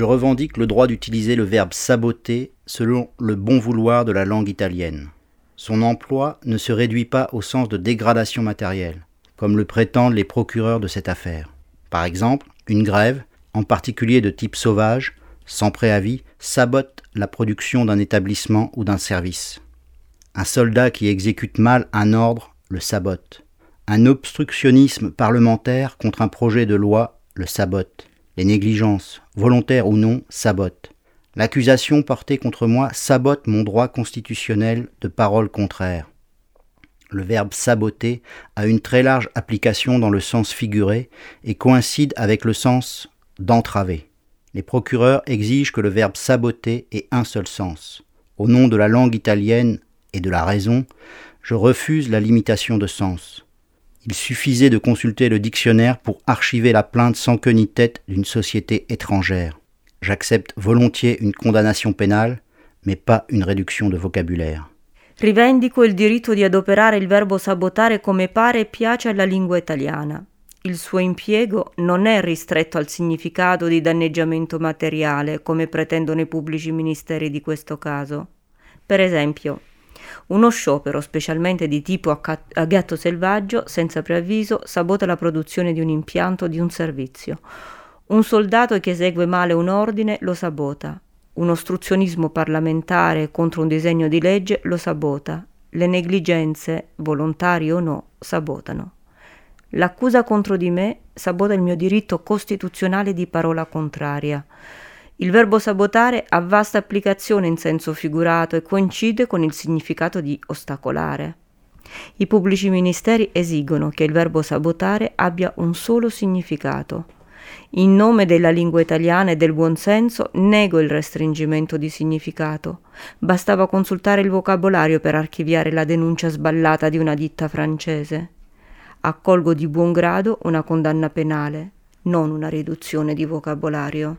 je revendique le droit d'utiliser le verbe saboter selon le bon vouloir de la langue italienne. Son emploi ne se réduit pas au sens de dégradation matérielle, comme le prétendent les procureurs de cette affaire. Par exemple, une grève, en particulier de type sauvage, sans préavis, sabote la production d'un établissement ou d'un service. Un soldat qui exécute mal un ordre le sabote. Un obstructionnisme parlementaire contre un projet de loi le sabote. Les négligences, volontaires ou non, sabotent. L'accusation portée contre moi sabote mon droit constitutionnel de parole contraire. Le verbe saboter a une très large application dans le sens figuré et coïncide avec le sens d'entraver. Les procureurs exigent que le verbe saboter ait un seul sens. Au nom de la langue italienne et de la raison, je refuse la limitation de sens. Il suffisait de consulter le dictionnaire pour archiver la plainte sans queue ni tête d'une société étrangère. J'accepte volontiers une condannation pénale, mais pas une réduction de vocabulaire. Rivendico il diritto di adoperare il verbo sabotare come pare e piace alla lingua italiana. Il suo impiego non è ristretto al significato di danneggiamento materiale, come pretendono i pubblici ministeri di questo caso. Per esempio, uno sciopero, specialmente di tipo a, ca- a gatto selvaggio, senza preavviso, sabota la produzione di un impianto o di un servizio. Un soldato che esegue male un ordine lo sabota. Un ostruzionismo parlamentare contro un disegno di legge lo sabota. Le negligenze, volontarie o no, sabotano. L'accusa contro di me sabota il mio diritto costituzionale di parola contraria. Il verbo sabotare ha vasta applicazione in senso figurato e coincide con il significato di ostacolare. I pubblici ministeri esigono che il verbo sabotare abbia un solo significato. In nome della lingua italiana e del buonsenso nego il restringimento di significato. Bastava consultare il vocabolario per archiviare la denuncia sballata di una ditta francese. Accolgo di buon grado una condanna penale, non una riduzione di vocabolario.